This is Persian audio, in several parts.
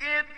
در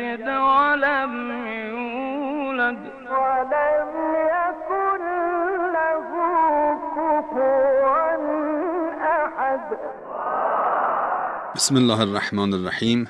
يلد ولم يولد. ولم يكن له كفوا احد بسم الله الرحمن الرحیم.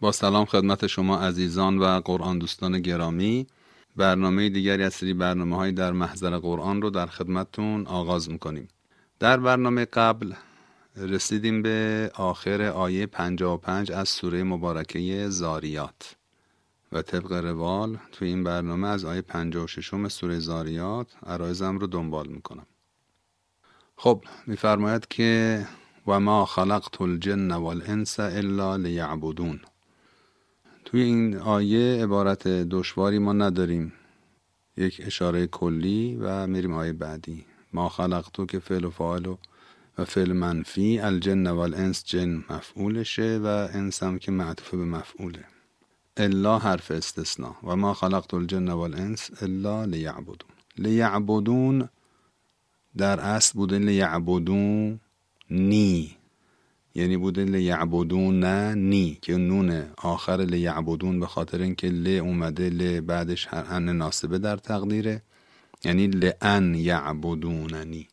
با سلام خدمت شما عزیزان و قرآن دوستان گرامی. برنامه دیگری از سری برنامه های در محضر قرآن رو در خدمتتون آغاز می‌کنیم. در برنامه قبل رسیدیم به آخر آیه 55 از سوره مبارکه زاریات. و طبق روال توی این برنامه از آیه 56 سوره زاریات عرایزم رو دنبال می‌کنم. خب میفرماید که و ما خلقت الجن والانس الا لیعبدون توی این آیه عبارت دشواری ما نداریم. یک اشاره کلی و میریم آیه بعدی. ما خلقتو که فعل و فاعل و و فعل منفی الجن و الانس جن مفعولشه و انس هم که معطوف به مفعوله. الا حرف استثناء. و ما خلقت الجن و الانس الا لیعبدون. لیعبدون در اصل بوده لیعبدون نی یعنی بوده لیعبدون نه نی که نون آخر لیعبدون به خاطر اینکه ل اومده ل بعدش هر ان ناسبه در تقدیره. یعنی لان یعبدوننی.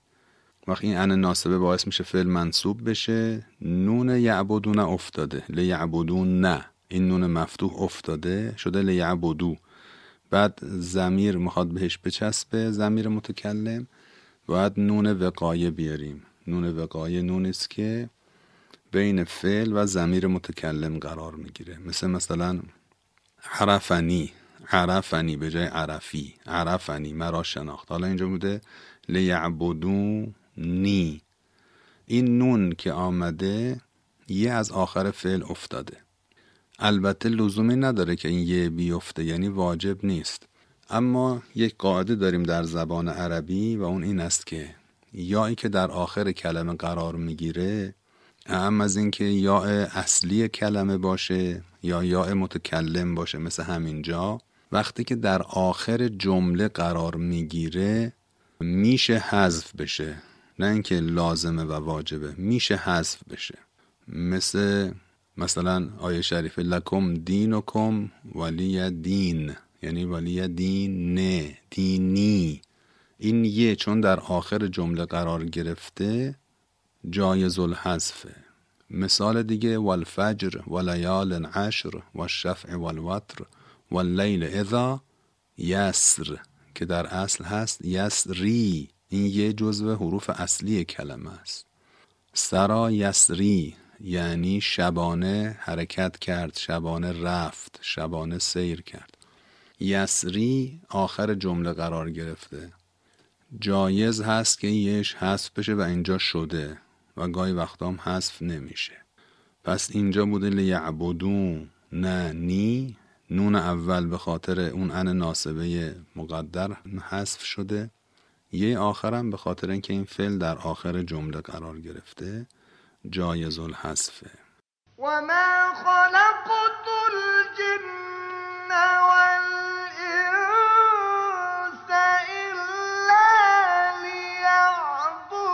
وقتی این ان ناسبه باعث میشه فعل منصوب بشه نون یعبدون افتاده. لیعبدون نه. این نون مفتوح افتاده شده لیعبدو بعد زمیر می‌خواد بهش بچسبه زمیر متکلم. باید نون وقایه بیاریم. نون وقایه نونی است که بین فعل و زمیر متکلم قرار می‌گیره. مثل مثلا عرفنی. عرفنی به جای عرفی. عرفنی مرا شناخت. حالا اینجا بوده لیعبدون نی. این نون که آمده یه از آخر فعل افتاده. البته لزومی نداره که این یه بیفته یعنی واجب نیست. اما یک قاعده داریم در زبان عربی و اون این است که یایی که در آخر کلمه قرار می‌گیره اهم از اینکه یا اصلی کلمه باشه یا یا متکلم باشه مثل همینجا. وقتی که در آخر جمله قرار می‌گیره میشه حذف بشه. نه اینکه لازمه و واجبه میشه حذف بشه. مثل مثلا آیه شریف لکم دینکم ولی دین یعنی ولی دین نه دینی. این یه چون در آخر جمله قرار گرفته جایز الحذفه مثال دیگه والفجر ولیال عشر والشفع والوتر واللیل اذا یسر که در اصل هست یسری. این یه جزو حروف اصلی کلمه است. سرا یسری یعنی شبانه حرکت کرد شبانه رفت شبانه سیر کرد. یسری آخر جمله قرار گرفته. جایز هست که یش حذف بشه و اینجا شده و گاهی وقتا هم حذف نمیشه. پس اینجا بوده لیعبدون نه نی. نون اول به خاطر اون ان ناسبه مقدر حذف شده. یه آخرم به خاطر اینکه این فعل در آخر جمله قرار گرفته جایز الحذفه و ما خلقت الجن والانس الا لیعبدون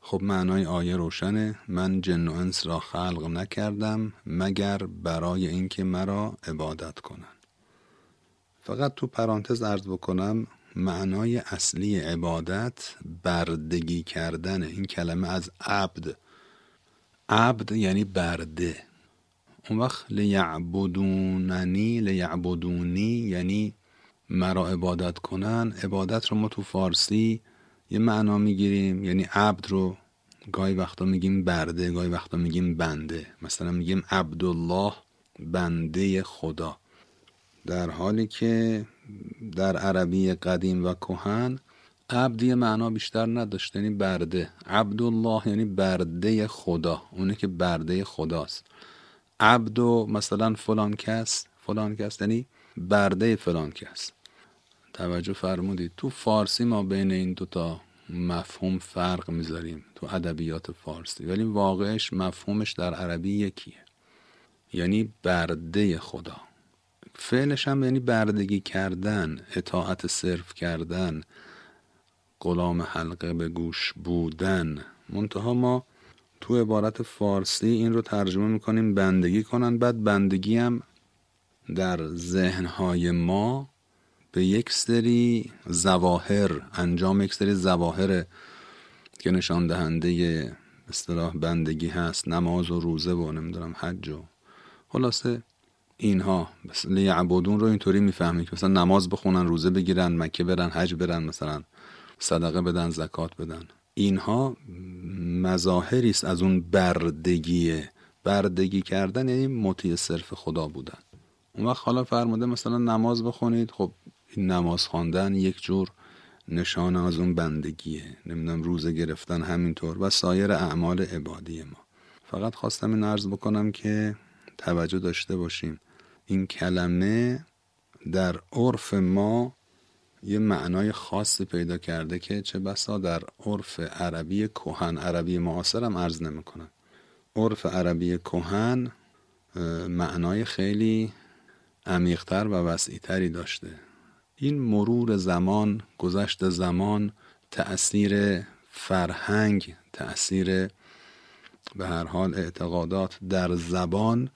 خب معنای آیه روشنه. من جن و انس را خلق نکردم مگر برای اینکه مرا عبادت کنند. فقط تو پرانتز ارز بکنم معنای اصلی عبادت بردگی کردن. این کلمه از عبد. عبد یعنی برده. اون وقت لیعبدوننی لیعبدونی یعنی مرا عبادت کنن. عبادت رو ما تو فارسی یه معنا می‌گیریم یعنی عبد رو گاهی وقتا میگیم برده گاهی وقتا میگیم بنده. مثلا میگیم عبدالله بنده خدا. در حالی که در عربی قدیم و کهن عبد معنا بیشتر نداشت یعنی برده. عبدالله یعنی برده خدا اونه که برده خداست. عبد و مثلا فلان کس فلان کس یعنی برده فلان کس. توجه فرمودید. تو فارسی ما بین این دوتا مفهوم فرق می‌ذاریم تو ادبیات فارسی. ولی واقعش مفهومش در عربی یکیه. یعنی برده خدا. فعلش هم یعنی بردگی کردن اطاعت صرف کردن غلام حلقه به گوش بودن. منتها ما تو عبارت فارسی این رو ترجمه می‌کنیم بندگی کنن. بعد بندگی هم در ذهنهای ما به یک سری زواهر انجام یک سری زواهر که نشان دهنده اصطلاح بندگی هست نماز و روزه و نمی‌دونم حج و خلاصه اینها. مثل یعبدون رو اینطوری می‌فهمیم که مثلا نماز بخونن روزه بگیرن مکه برن حج برن مثلا صدقه بدن زکات بدن. اینها مظاهری است از اون بردگیه بردگی کردن یعنی مطیع صرف خدا بودن. اون وقت حالا فرموده مثلا نماز بخونید خب این نماز خواندن یک جور نشان از اون بندگیه نمی‌دونم روزه گرفتن همینطور و سایر اعمال عبادی ما. فقط خواستم این عرض بکنم که توجه داشته باشیم. این کلمه در عرف ما یه معنای خاصی پیدا کرده که چه بسا در عرف عربی کهن عربی معاصر هم عرض نمی‌کنم عرف عربی کهن معنای خیلی عمیقتر و وسیعتری داشته. این مرور زمان گذشت زمان تأثیر فرهنگ تأثیر به هر حال اعتقادات در زبان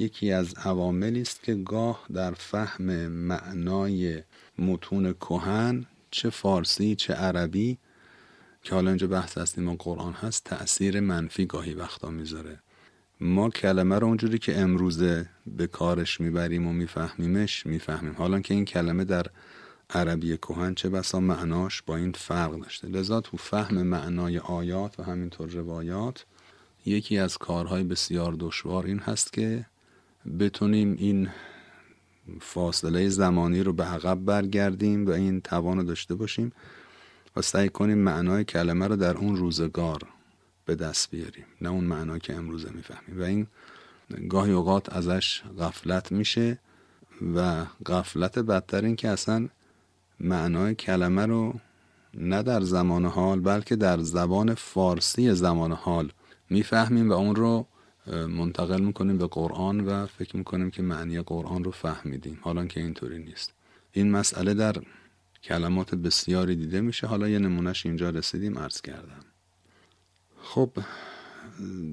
یکی از عواملی است که گاه در فهم معنای متون کهن چه فارسی چه عربی که حالا اینجا بحث هستیم و قرآن هست تأثیر منفی گاهی وقتا می‌ذاره. ما کلمه رو اونجوری که امروزه به کارش می‌بریم و میفهمیمش می‌فهمیم. حالا که این کلمه در عربی کهن چه بسا معناش با این فرق داشته. لذا تو فهم معنای آیات و همینطور روایات یکی از کارهای بسیار دشوار این هست که بتونیم این فاصله زمانی رو به عقب برگردیم و این توان رو داشته باشیم و سعی کنیم معنای کلمه رو در اون روزگار به دست بیاریم نه اون معنای که امروزه می‌فهمیم. و این گاهی اوقات ازش غفلت میشه و غفلت بدتر این که اصلا معنای کلمه رو نه در زمان حال بلکه در زبان فارسی زمان حال می‌فهمیم و اون رو منتقل می‌کنیم به قرآن و فکر می‌کنیم که معنی قرآن رو فهمیدیم. حالا که اینطوری نیست. این مسئله در کلمات بسیاری دیده میشه. حالا یه نمونهش اینجا رسیدیم عرض کردم. خب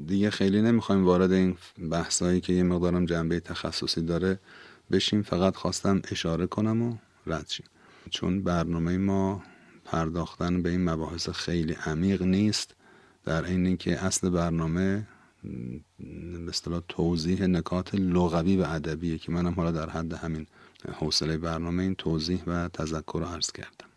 دیگه خیلی نمی‌خوایم وارد این بحثایی که یه مقدارم جنبه تخصصی داره بشیم. فقط خواستم اشاره کنم و رد شیم. چون برنامه ما پرداختن به این مباحث خیلی عمیق نیست. در این که اصل برنامه به توضیح نکات لغوی و ادبیه که منم حالا در حد همین حوصله برنامه این توضیح و تذکر رو عرض کردم.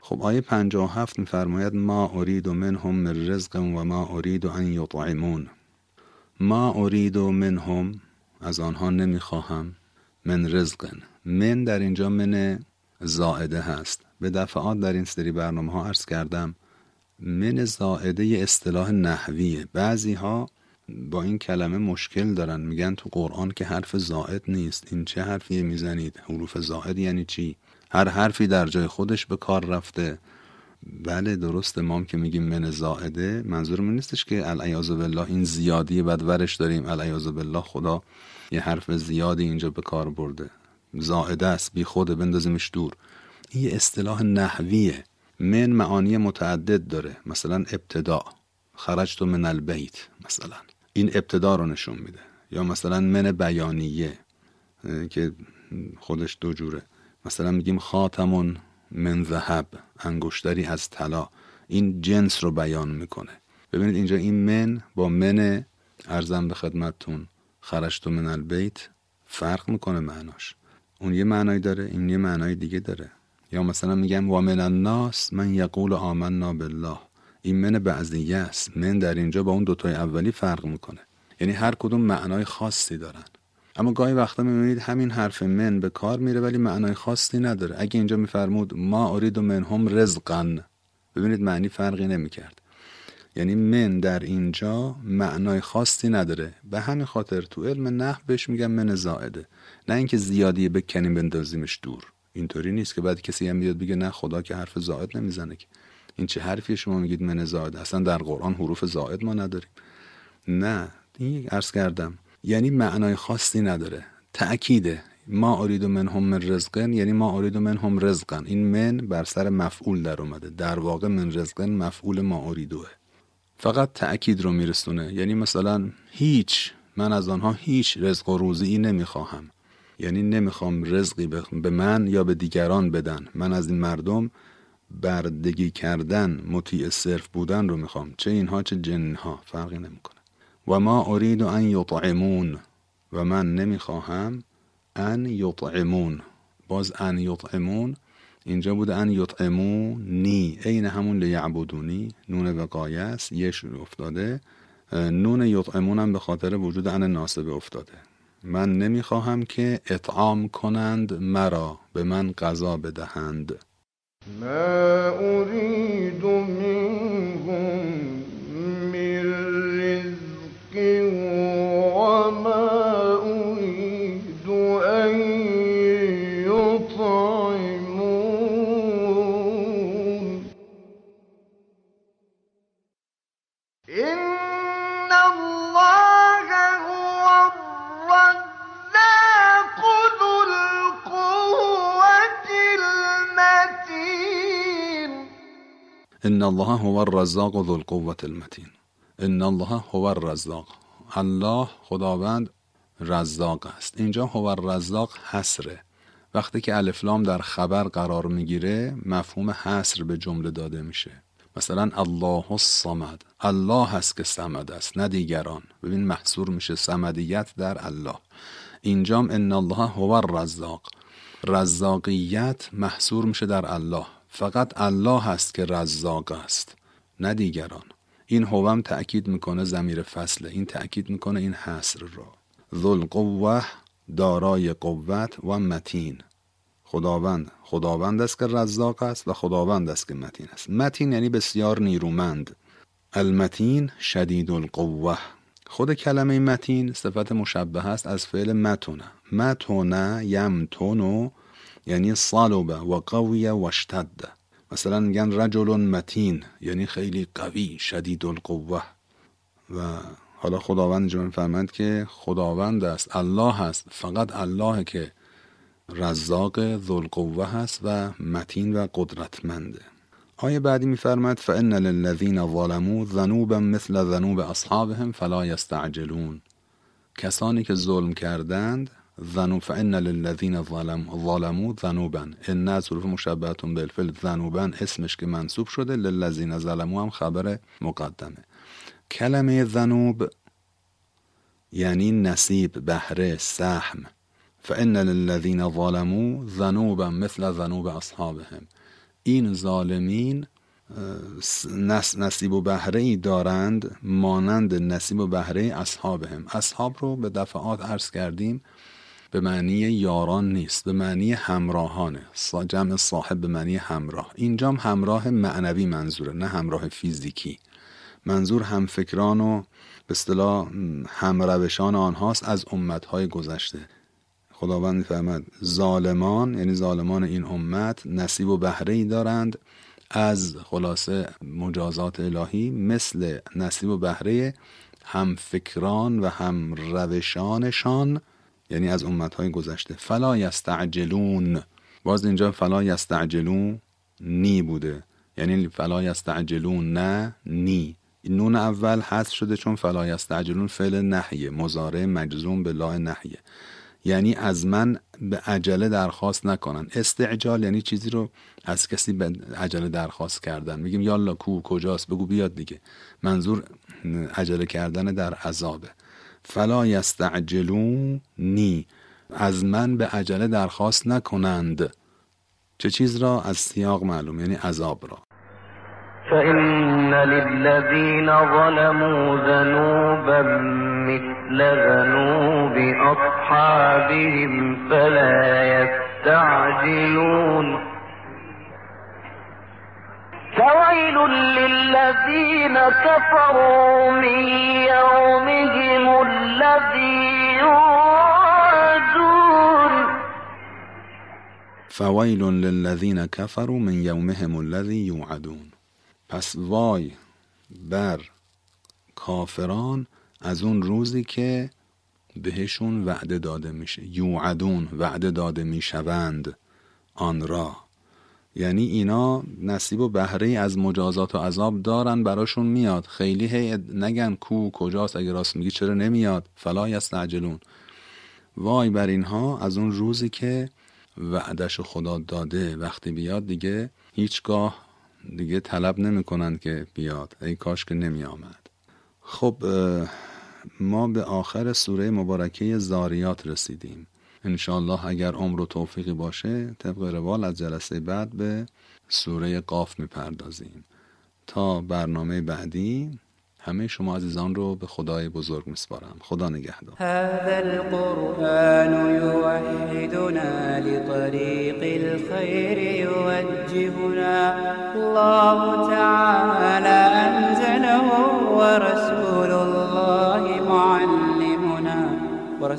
خب آیه 57 میفرماید ما ارید منهم من رزق و ما ارید ان یطعمون ما ارید منهم از آنها نمی‌خواهم من رزقن. من در اینجا من زائده هست. به دفعات در این سری برنامه ها عرض کردم من زائده اصطلاح نحویه بعضی ها با این کلمه مشکل دارن. میگن تو قرآن که حرف زائد نیست. این چه حرفیه می‌زنید؟ حروف زائد یعنی چی؟ هر حرفی در جای خودش به کار رفته. بله درست ما که میگیم من زائده منظورمون نیستش که العیاذ بالله این زیادی بعد ورش داریم. العیاذ بالله خدا یه حرف زیادی اینجا به کار برده. زائده است بی خوده بندازیمش دور. این اصطلاح نحویه. من معانی متعدد داره. مثلا ابتدا. خرجت من البیت مثلا. این ابتدا رو نشون میده. یا مثلا من بیانیه که خودش دو جوره. مثلا میگیم خاتمون من ذهب انگشتری از طلا. این جنس رو بیان می‌کنه. ببینید اینجا این من با من ارزم به خدمتتون. خرجت من البیت. فرق می‌کنه معناش. اون یه معنایی داره این یه معنای دیگه داره. یا مثلا میگم و من الناس من یقول آمنا بالله. این من بعضیه است. من در اینجا با اون دوتای اولی فرق می‌کنه. یعنی هر کدوم معنای خاصی دارن. اما گاهی وقتا می‌بینید همین حرف من به کار میره ولی معنای خاصی نداره. اگه اینجا میفرمود ما ارید و منهم رزقن ببینید معنی فرقی نمی‌کرد. یعنی من در اینجا معنای خاصی نداره. به همین خاطر تو علم نحو بهش میگم من زائده. نه اینکه زیادی بکنیم بندازیمش دور. اینطوری نیست که بعد کسی هم بیاد بگه نه خدا که حرف زائد نمی‌زنه که. این چه حرفی شما میگید من زائد؟ اصلا در قرآن حروف زائد ما نداریم. نه این عرض کردم. یعنی معنای خاصی نداره. تأکیده. ما ارید منهم من رزقن یعنی ما ارید منهم رزقن. این من بر سر مفعول در اومده. در واقع من رزقن مفعول ما اریدوه. فقط تأکید رو میرسونه. یعنی مثلا هیچ من از آنها هیچ رزق و روزی نمی‌خواهم. یعنی نمی‌خوام رزقی به من یا به دیگران بدن. من از این مردم بردگی کردن مطیع صرف بودن رو می‌خوام. چه اینها چه جنها فرقی نمی‌کنه. و ما ارید ان یطعمون. و من نمی‌خواهم ان یطعمون. باز ان یطعمون اینجا بود ان یطعمونی. عین همون لیعبدونی. نون وقایه است. یه شروع افتاده. نون یطعمون هم به خاطر وجود ان ناسبه افتاده. من نمی‌خواهم که اطعام کنند مرا به من غذا بدهند. ما اريد منهم الله هو الرزاق ذو القوة المتین ان الله هو الرزاق. الله خداوند رزاق است. اینجا هو الرزاق حسره وقتی که الفلام در خبر قرار می‌گیره مفهوم حسر به جمله داده میشه. مثلا الله الصمد. الله هست که صمد است نه دیگران. ببین محصور میشه صمدیت در الله. اینجام ان الله هو الرزاق. رزاقیت محصور میشه در الله. فقط الله هست که رزاق است نه دیگران. این هوم تأکید می‌کنه زمیر فصله این تأکید می‌کنه این حصر را ذل قوه دارای قوت و متین. خداوند خداوند است که رزاق است و خداوند است که متین است. متین یعنی بسیار نیرومند. المتین شدید القوه خود کلمه متین صفت مشبه است از فعل متونه متونه یمتونو یعنی صلبه و قویه و اشتد. مثلا میگن رجل متین یعنی خیلی قوی شدید القوه و حالا خداوند اینجا میفرمند که خداوند است الله است فقط الله که رزاق ذوالقوه هست و متین و قدرتمنده آیه بعدی میفرماد فان للذین ظلموا ذنوبا مثل ذنوب اصحابهم فلا یستعجلون کسانی که ظلم کردند ذنوب فان للذین ظلم ظلموا ذنوبا. ان از حروف مشبهتون بالفعل ذنوبا اسمش که منصوب شده للذین ظلموا هم خبر مقدمه. کلمه ذنوب یعنی نصیب بهره سهم. فان للذین ظلموا ذنوبا مثل ذنوب اصحابهم. این ظالمین نس نصیب و بهره ای دارند مانند نصیب و بهره اصحابهم. اصحاب رو به دفعات عرض کردیم به معنی یاران نیست به معنی همراهانه. جمع صاحب به معنی همراه. اینجام همراه معنوی منظوره نه همراه فیزیکی. منظور همفکران و به اصطلاح همروشان آنهاست از امتهای گذشته. خداوند میفرماد ظالمان یعنی ظالمان این امت نصیب و بهره ای دارند از خلاصه مجازات الهی مثل نصیب و بهره هم فکران و هم روشانشان یعنی از امتهای گذشته. فلا یستعجلون. باز اینجا فلا یستعجلون نی بوده. یعنی فلا یستعجلون نه نی. نون اول حذف شده چون فلا یستعجلون فعل نحیه. مضارع مجزوم به لا نحیه. یعنی از من به عجله درخواست نکنن. استعجال یعنی چیزی رو از کسی به عجله درخواست کردن. میگیم یالا کو کجاست؟ بگو بیاد دیگه. منظور عجله کردن در عذابه. فلا یستعجلونی از من به عجله درخواست نکنند. چه چیز را؟ از سیاق معلوم یعنی عذاب را. فإن للذين ظلموا ذنوبا مثل ذنوب أصحابهم فلا يستعجلون. فويل للذين كفروا من يومهم الذي يوعدون. فویل للذین کفروا من یومهم الذی یوعدون پس وای بر کافران از اون روزی که بهشون وعده داده میشه یوعدون وعده داده می‌شوند آن را. یعنی اینا نصیب و بهره از مجازات و عذاب دارن براشون میاد. خیلی هی نگن کو کجاست؟ اگه راست میگی چرا نمیاد؟ فلا یستعجلون. وای بر اینها از اون روزی که وعدش خدا داده وقتی بیاد دیگه هیچگاه دیگه طلب نمی‌کنند که بیاد. ای کاش که نمی آمد خب ما به آخر سوره مبارکه زاریات رسیدیم. انشاءالله اگر عمر و توفیقی باشه طبق روال از جلسه بعد به سوره قاف می‌پردازیم. تا برنامه بعدی همه شما عزیزان رو به خدای بزرگ میسپارم. خدا نگهدار. هذا القرآن يوحدنا لطريق الخير يوجهنا الله تعالى أنزله ورسول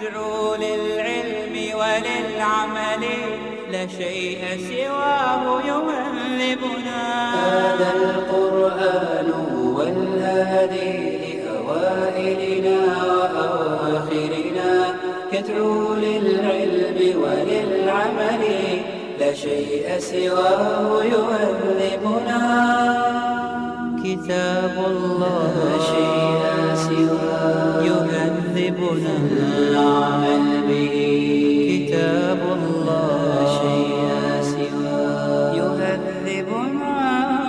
يدعو للعلم وللعمل لا شيء سواه يهذبنا هذا القرآن هو الهادي لأوائلنا وأواخرنا يدعو للعلم وللعمل لا شيء سواه يهذبنا كتاب الله. شيء يهذبنا العمل به كتاب الله. لا شيء سواه يهذبنا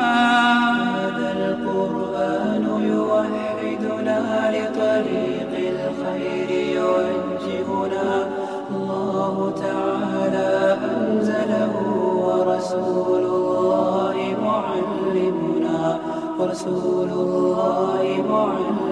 هذا القرآن يوحدنا لطريق الخير يوجهنا. الله تعالى أنزله ورسول الله معلمنا. ورسول الله معلمنا.